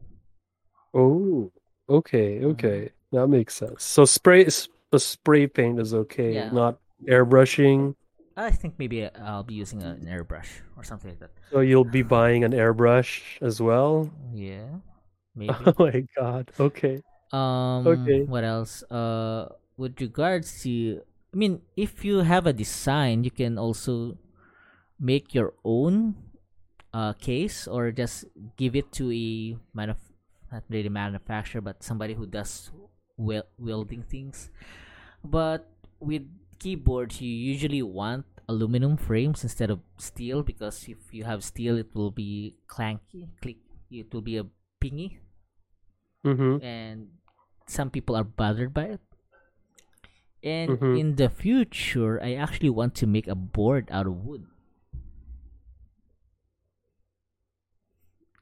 Oh, okay, Mm-hmm. okay. That makes sense. So spray the spray paint is okay, Yeah. not airbrushing. I think maybe I'll be using an airbrush or something like that. So you'll be buying an airbrush as well. Yeah, [laughs] maybe. Oh my god. Okay. um, okay. what else? Uh, with regards to, I mean, if you have a design, you can also make your own uh case or just give it to a manuf- not really manufacturer, but somebody who does wel- welding things. But with keyboards, you usually want aluminum frames instead of steel because if you have steel, it will be clanky, click. It will be a pingy, Mm-hmm. and some people are bothered by it. And Mhm. in the future, I actually want to make a board out of wood.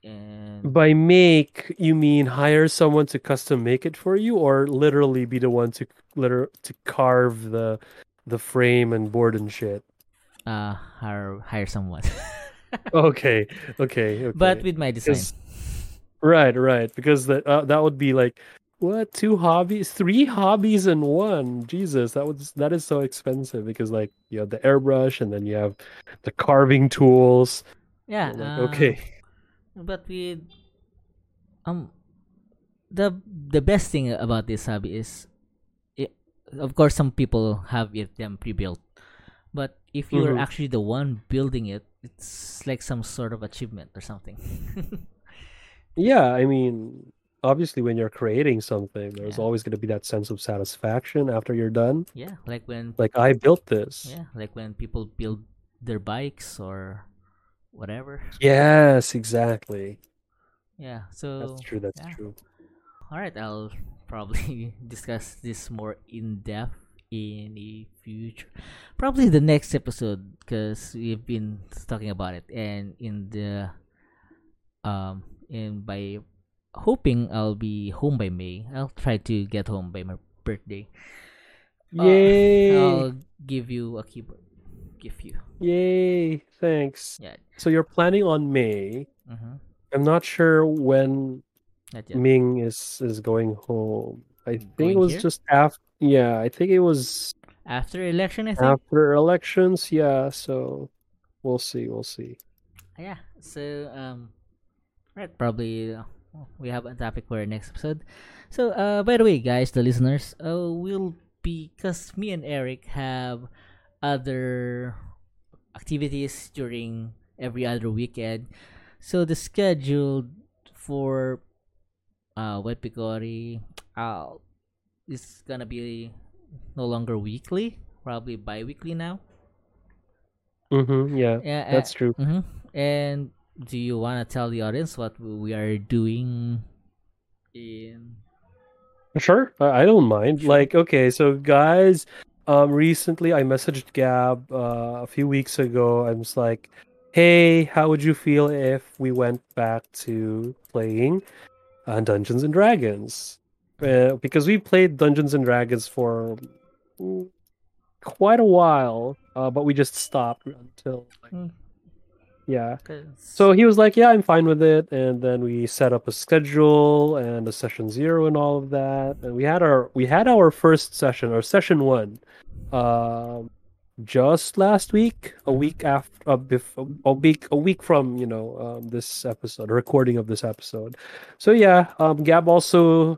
And By make, you mean hire someone to custom make it for you, or literally be the one to liter- to carve the the frame and board and shit? uh hire hire someone. Okay, [laughs] okay, okay. but with my design. Right, right, because that uh, that would be like what two hobbies, three hobbies in one. Jesus, that was that is so expensive because like you have the airbrush and then you have the carving tools. Yeah. Like, uh, okay, But with um the the best thing about this hobby is it, of course some people have it them pre-built. But if you're Mhm. actually the one building it, it's like some sort of achievement or something. [laughs] yeah. I mean, obviously, when you're creating something, there's Yeah. always going to be that sense of satisfaction after you're done. yeah, like when Like I built this. yeah, like when people build their bikes or whatever. [laughs] Yes, exactly. Yeah. So That's true. That's yeah. true. All right, I'll [laughs] probably [laughs] discuss this more in depth in the future. Probably the next episode because we've been talking about it and in the um and by hoping I'll be home by May. I'll try to get home by my birthday. Uh, Yay! I'll give you a keyboard. Give you. Yay! Thanks. Yeah. So you're planning on May. Mm-hmm. I'm not sure when Not. Ming is is going home. I think Going it was here? just after. Yeah, I think it was After election, I think. after elections. Yeah, so we'll see. We'll see. yeah so um right probably uh, we have a topic for our next episode so uh by the way guys the listeners uh we'll because me and eric have other activities during every other weekend so the schedule for uh Wet Bigote uh is gonna be no longer weekly probably bi-weekly now Mm-hmm, yeah, yeah uh, that's true. Mm-hmm. And do you want to tell the audience what we are doing in? Sure, I I don't mind. Sure. Like, okay, so guys, um, recently I messaged Gab uh, a few weeks ago. I was like, "Hey, how would you feel if we went back to playing uh, Dungeons and Dragons?" Uh, because we played Dungeons and Dragons for mm, quite a while, uh, but we just stopped until like, Hmm. Yeah. 'Cause- So he was like, "Yeah, I'm fine with it," and then we set up a schedule and a session zero and all of that, and we had our we had our first session our session one, um, just last week, a week after a, bef- a week a week from you know um, this episode, recording of this episode. So yeah, um, Gab also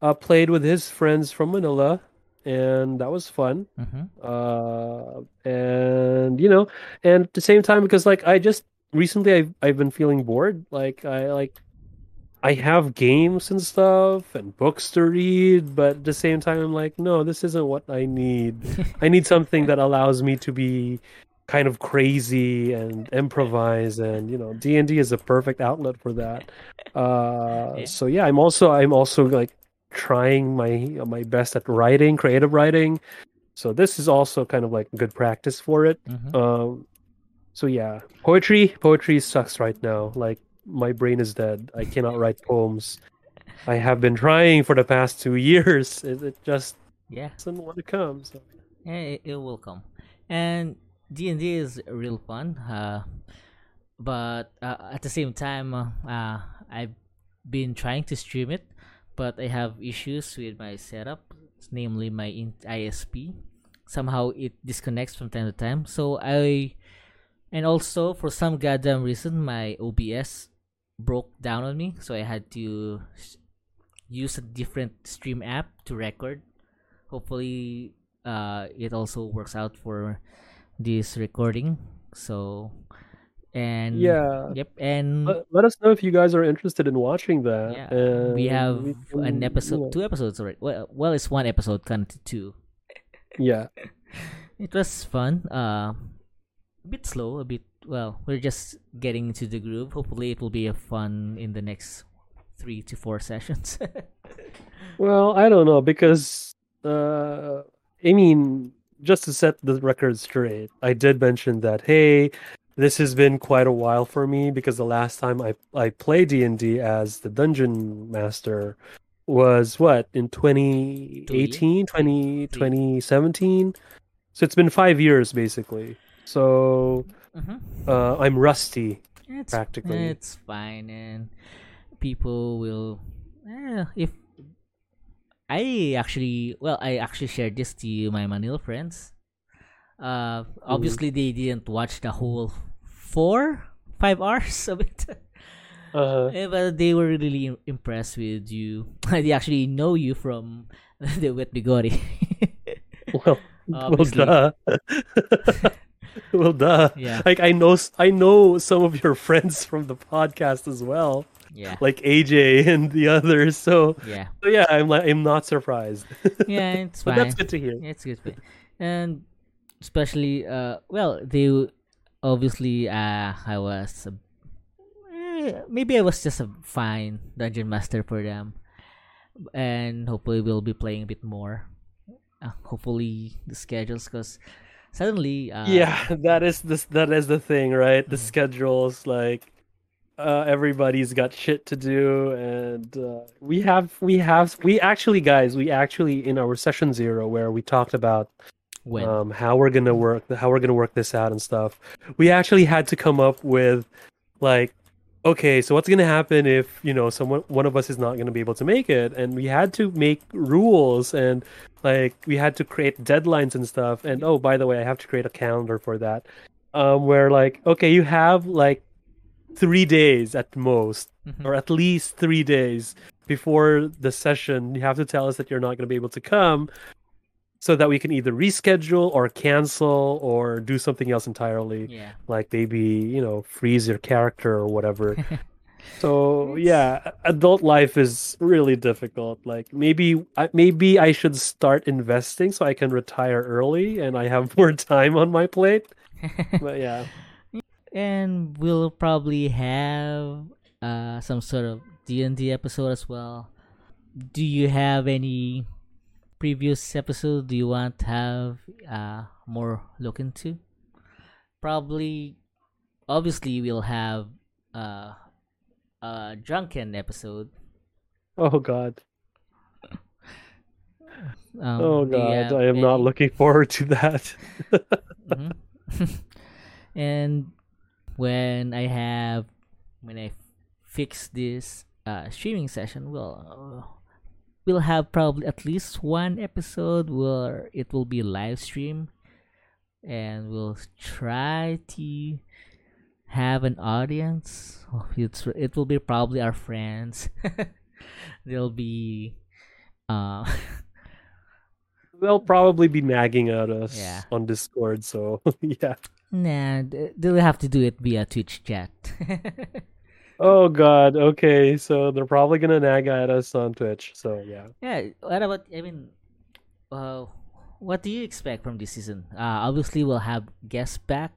uh, played with his friends from Manila, and that was fun Mhm. uh and you know and at the same time because like i just recently i've, I've been feeling bored like i like i have games and stuff and books to read but at the same time i'm like no this isn't what i need [laughs] i need something that allows me to be kind of crazy and improvise and you know d&d is a perfect outlet for that [laughs] uh Yeah. so yeah i'm also i'm also like trying my my best at writing creative writing so this is also kind of like good practice for it. Mhm. Um, so yeah, poetry poetry sucks right now. Like my brain is dead. I cannot write poems. I have been trying for the past two [laughs] years. It, it just Yeah, doesn't want to come. So. yeah, it, it will come. And D and D is real fun. Uh, but uh, at the same time, uh, uh, I've been trying to stream it, but I have issues with my setup, namely my ISP. Somehow it disconnects from time to time. So I, and also for some goddamn reason, my OBS broke down on me. So I had to use a different stream app to record. Hopefully, uh, it also works out for this recording. So, and Yeah. yep, and Let, let us know if you guys are interested in watching that. yeah, we have we can, an episode, know, two episodes already. Well, well, it's one episode, kind of two. Yeah. [laughs] It was fun. Uh, a bit slow, a bit. Well, we're just getting into the groove. Hopefully, it will be a fun in the next three to four sessions. [laughs] Well, I don't know because uh I mean just to set the record straight, I did mention that hey, this has been quite a while for me because the last time I I played D and D as the dungeon master was what in 2018 20, 2017 so it's been five years basically so Mhm. uh, i'm rusty It's Practically. it's fine, and people will. Eh, if I actually, well, I actually shared this to you, my Manila friends. Uh, obviously they didn't watch the whole four, five hours [laughs] of it. uh, Eh, but they were really impressed with you. [laughs] they actually know you from [laughs] the Wet Bigote. well well duh [laughs] well duh Yeah. like i know i know some of your [laughs] friends from the podcast as well yeah, like aj and the others so yeah, so yeah i'm like i'm not surprised [laughs] yeah. It's but fine. that's good to hear it's good. And especially uh well they obviously uh I was eh, maybe I was just a fine dungeon master for them. And hopefully we'll be playing a bit more. Uh, hopefully the schedules cuz suddenly uh yeah [laughs] that is this that is the thing right the Mhm. schedules like uh everybody's got shit to do and uh, we have we have we actually guys we actually in our session zero where we talked about when um how we're gonna work how we're gonna work this out and stuff we actually had to come up with like okay so what's gonna happen if you know someone one of us is not gonna be able to make it? And we had to make rules and like we had to create deadlines and stuff. And oh by the way i have to create a calendar for that. Um where like okay you have like three days at most Mhm. or at least three days before the session. You have to tell us that you're not going to be able to come so that we can either reschedule or cancel or do something else entirely yeah. like maybe you know freeze your character or whatever. [laughs] So It's- yeah adult life is really difficult. Like maybe maybe i should start investing so i can retire early and i have [laughs] more time on my plate. But yeah. [laughs] And we'll probably have uh some sort of D&D episode as well. Do you have any previous episode do you want to have uh more look into? Probably obviously we'll have uh a drunken episode. oh god [laughs] Um, oh god i am not looking forward to that Mhm. [laughs] and when I have when I fix this uh, streaming session, we'll uh, we'll have probably at least one episode where it will be live stream, and we'll try to have an audience. Oh, It's it will be probably our friends. [laughs] They'll be uh [laughs] they'll probably be nagging at us Yeah. on discord so [laughs] yeah nah they'll have to do it via Twitch chat. Oh god okay so they're probably gonna nag at us on twitch so yeah Yeah, what about I mean uh what do you expect from this season? Uh obviously we'll have guests back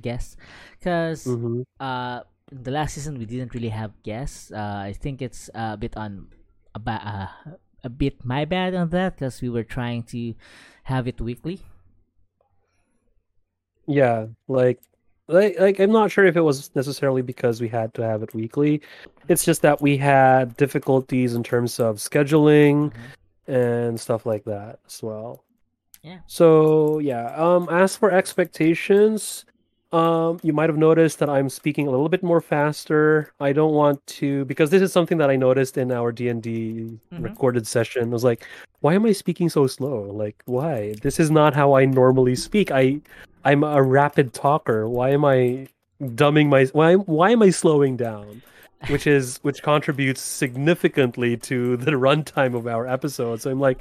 guests cuz hmm uh in the last season we didn't really have guests. Uh I think it's a bit on a ba- uh, a bit my bad on that cuz we were trying to have it weekly. yeah like like like i'm not sure if it was necessarily because we had to have it weekly it's just that we had difficulties in terms of scheduling Mhm. and stuff like that as well Yeah. so yeah um as for expectations um you might have noticed that i'm speaking a little bit more faster i don't want to because this is something that i noticed in our d&d Mhm. recorded session i was like why am i speaking so slow like why this is not how i normally speak i i'm a rapid talker why am i dumbing my why why am i slowing down which is which contributes significantly to the [laughs] runtime of our episodes so i'm like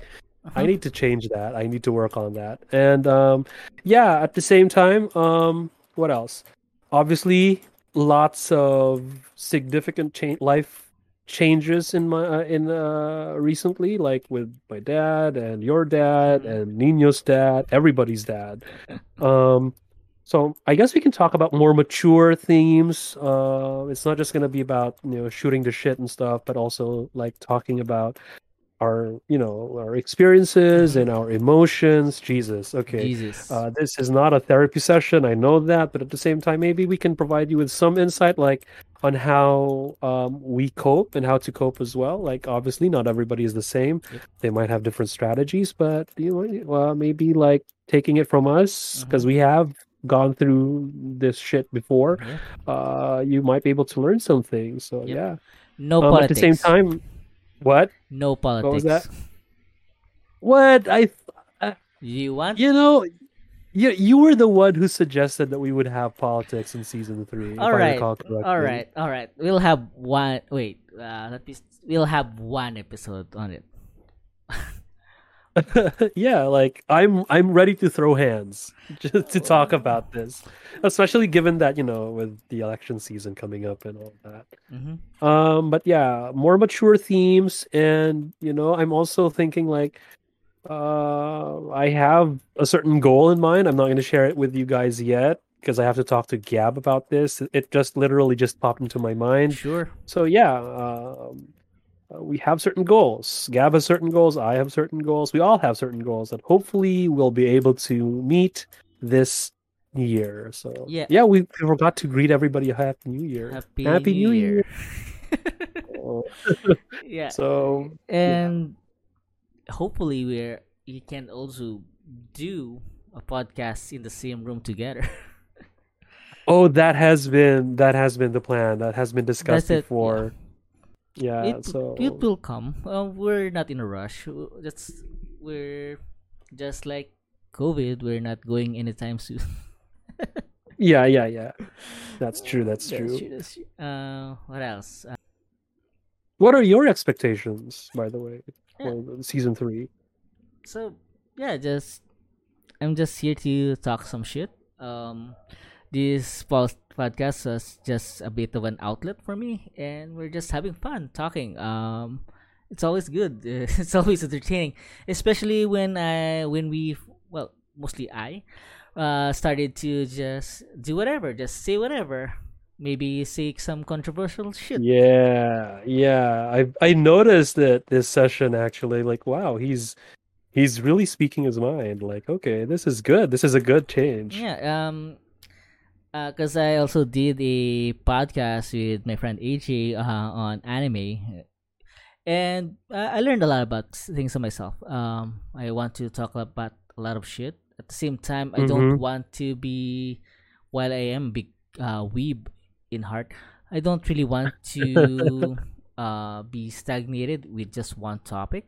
I Mhm. need to change that. I need to work on that. And um, yeah, at the same time, um, what else? Obviously, lots of significant change, life changes in my uh, in uh, recently, like with my dad and your dad Mhm. and Nino's dad, everybody's dad. Um, so I guess we can talk about more mature themes. Uh, it's not just going to be about you know shooting the shit and stuff, but also like talking about our you know our experiences and our emotions. Jesus, okay. Jesus. Uh, this is not a therapy session. I know that, but at the same time, maybe we can provide you with some insight, like on how um, we cope and how to cope as well. Like, obviously, not everybody is the same. Yep. They might have different strategies, but you know, uh, maybe like taking it from us because we have gone through this shit before. Yeah. Uh, you might be able to learn some things. So Yep. yeah. No Um, at the same time, what? no politics. was that? What I You want? You know, you you were the one who suggested that we would have politics in season three. all right. All right. All right. We'll have one. Wait. Uh, let me. We'll have one episode on it. [laughs] [laughs] yeah, like I'm I'm ready to throw hands [laughs] just to talk about this, especially given that you know with the election season coming up and all that. hmm Um, but yeah, more mature themes, and you know, I'm also thinking like, uh, I have a certain goal in mind. I'm not going to share it with you guys yet because I have to talk to Gab about this. It just literally just popped into my mind. Sure. So yeah, um, uh, we have certain goals. Gab has certain goals. I have certain goals. We all have certain goals that hopefully we'll be able to meet this year. So Yeah. yeah, we forgot to greet everybody a happy New Year. Happy, Happy New New Year. Oh, [laughs] yeah. So and hopefully we're you can also do a podcast in the same room together. [laughs] oh, that has been that has been the plan. That has been discussed That's yeah. before. Yeah. it, so it will come. Uh, we're not in a rush. Just we're just like COVID. We're not going anytime soon. yeah, yeah, yeah. That's true. That's, true. that's true. Uh, what else? Uh, What are your expectations, by the way, Yeah. for season three? so yeah, just I'm just here to talk some shit. Um, this post podcast was just a bit of an outlet for me, and we're just having fun talking. Um, it's always good. [laughs] it's always entertaining, especially when I when we well mostly I uh started to just do whatever, just say whatever. Maybe say some controversial shit. Yeah, yeah. I I noticed that this session actually, like, wow, he's he's really speaking his mind. Like, okay, this is good. This is a good change. Yeah, um, because I also did a podcast with my friend AJ uh, on anime, and I learned a lot about things of myself. Um, I want to talk about a lot of shit. At the same time, I don't want to be, while I am big uh, weeb in heart, I don't really want to [laughs] uh, be stagnated with just one topic.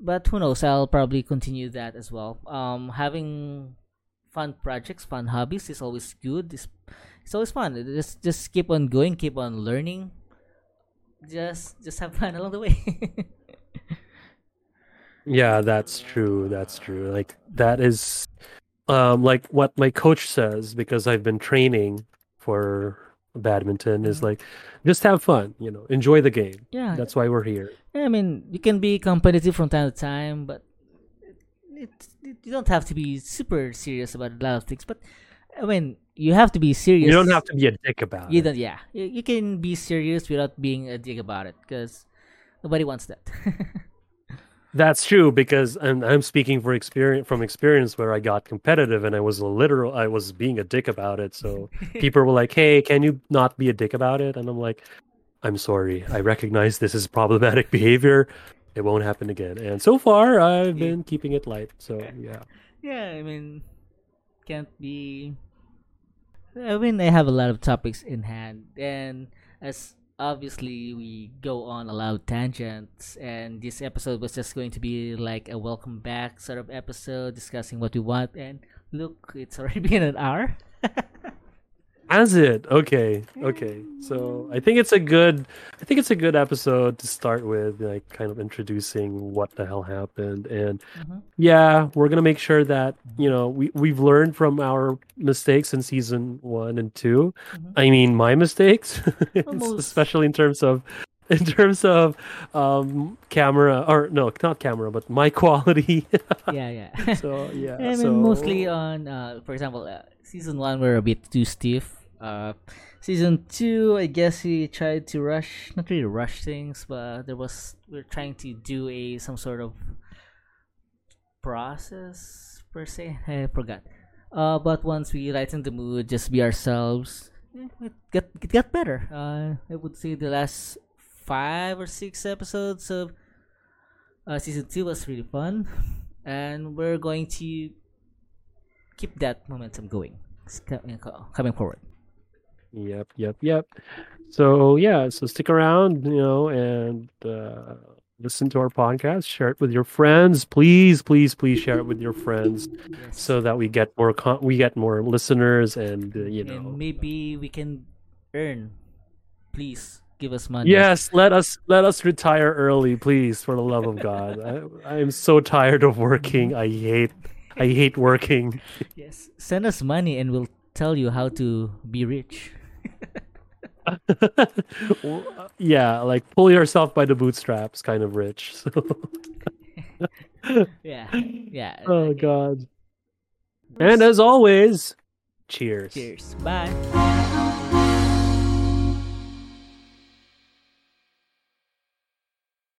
But who knows? I'll probably continue that as well. Um having fun projects fun hobbies is always good it's, it's always fun just just keep on going keep on learning just just have fun [laughs] along the way [laughs] Yeah, that's true. That's true. Like that is um like what my coach says because I've been training for badminton is Mhm. like just have fun, you know, enjoy the game. yeah That's why we're here. i mean you can be competitive from time to time but it, it, you don't have to be super serious about a lot of things but i mean you have to be serious You don't have to be a dick about you it. don't yeah you, you can be serious without being a dick about it because nobody wants that [laughs] That's true because I'm I'm speaking for experience from experience where I got competitive and I was a literal I was being a dick about it. So [laughs] people were like, "Hey, can you not be a dick about it?" And I'm like, "I'm sorry. I recognize this is problematic [laughs] behavior. It won't happen again." And so far, I've Yeah. been keeping it light. So yeah. yeah i mean can't be i mean i have a lot of topics in hand and as obviously we go on a lot of tangents and this episode was just going to be like a welcome back sort of episode discussing what we want and look it's already [laughs] been an hour [laughs] Has it? Okay. Okay. So I think it's a good I think it's a good episode to start with, like kind of introducing what the hell happened and Mhm. yeah, we're gonna make sure that, you know, we, we've learned from our mistakes in season one and 2 Mhm. I mean my mistakes. [laughs] Especially in terms of in terms of um camera or no, not camera, but my [laughs] quality. yeah yeah so yeah. [laughs] I mean, so mostly on, uh, for example, uh, season one we're a bit too stiff. Uh, season two, I guess he tried to rush, not really rush things, but there was we're trying to do a some sort of process per se. I forgot. Uh, but once we lighten the mood, just be ourselves, eh, it got it got better. Uh, I would say the last five or six episodes of uh, season two was really fun, and we're going to keep that momentum going coming forward. Yep, yep, yep. So yeah, so stick around, you know, and uh, listen to our podcast. Share it with your friends, please, please, please share it with your friends, Yes. so that we get more con- we get more listeners, and uh, you know, and maybe we can earn. Please give us money. yes, let us let us retire early, please, for the love of God. [laughs] I, I am so tired of working. I hate I hate working. Yes. Send us money and we'll tell you how to be rich. [laughs] Yeah, like pull yourself by the bootstraps, kind of rich. [laughs] So. [laughs] Yeah. Yeah. Oh God. And as always, cheers. Cheers. Bye.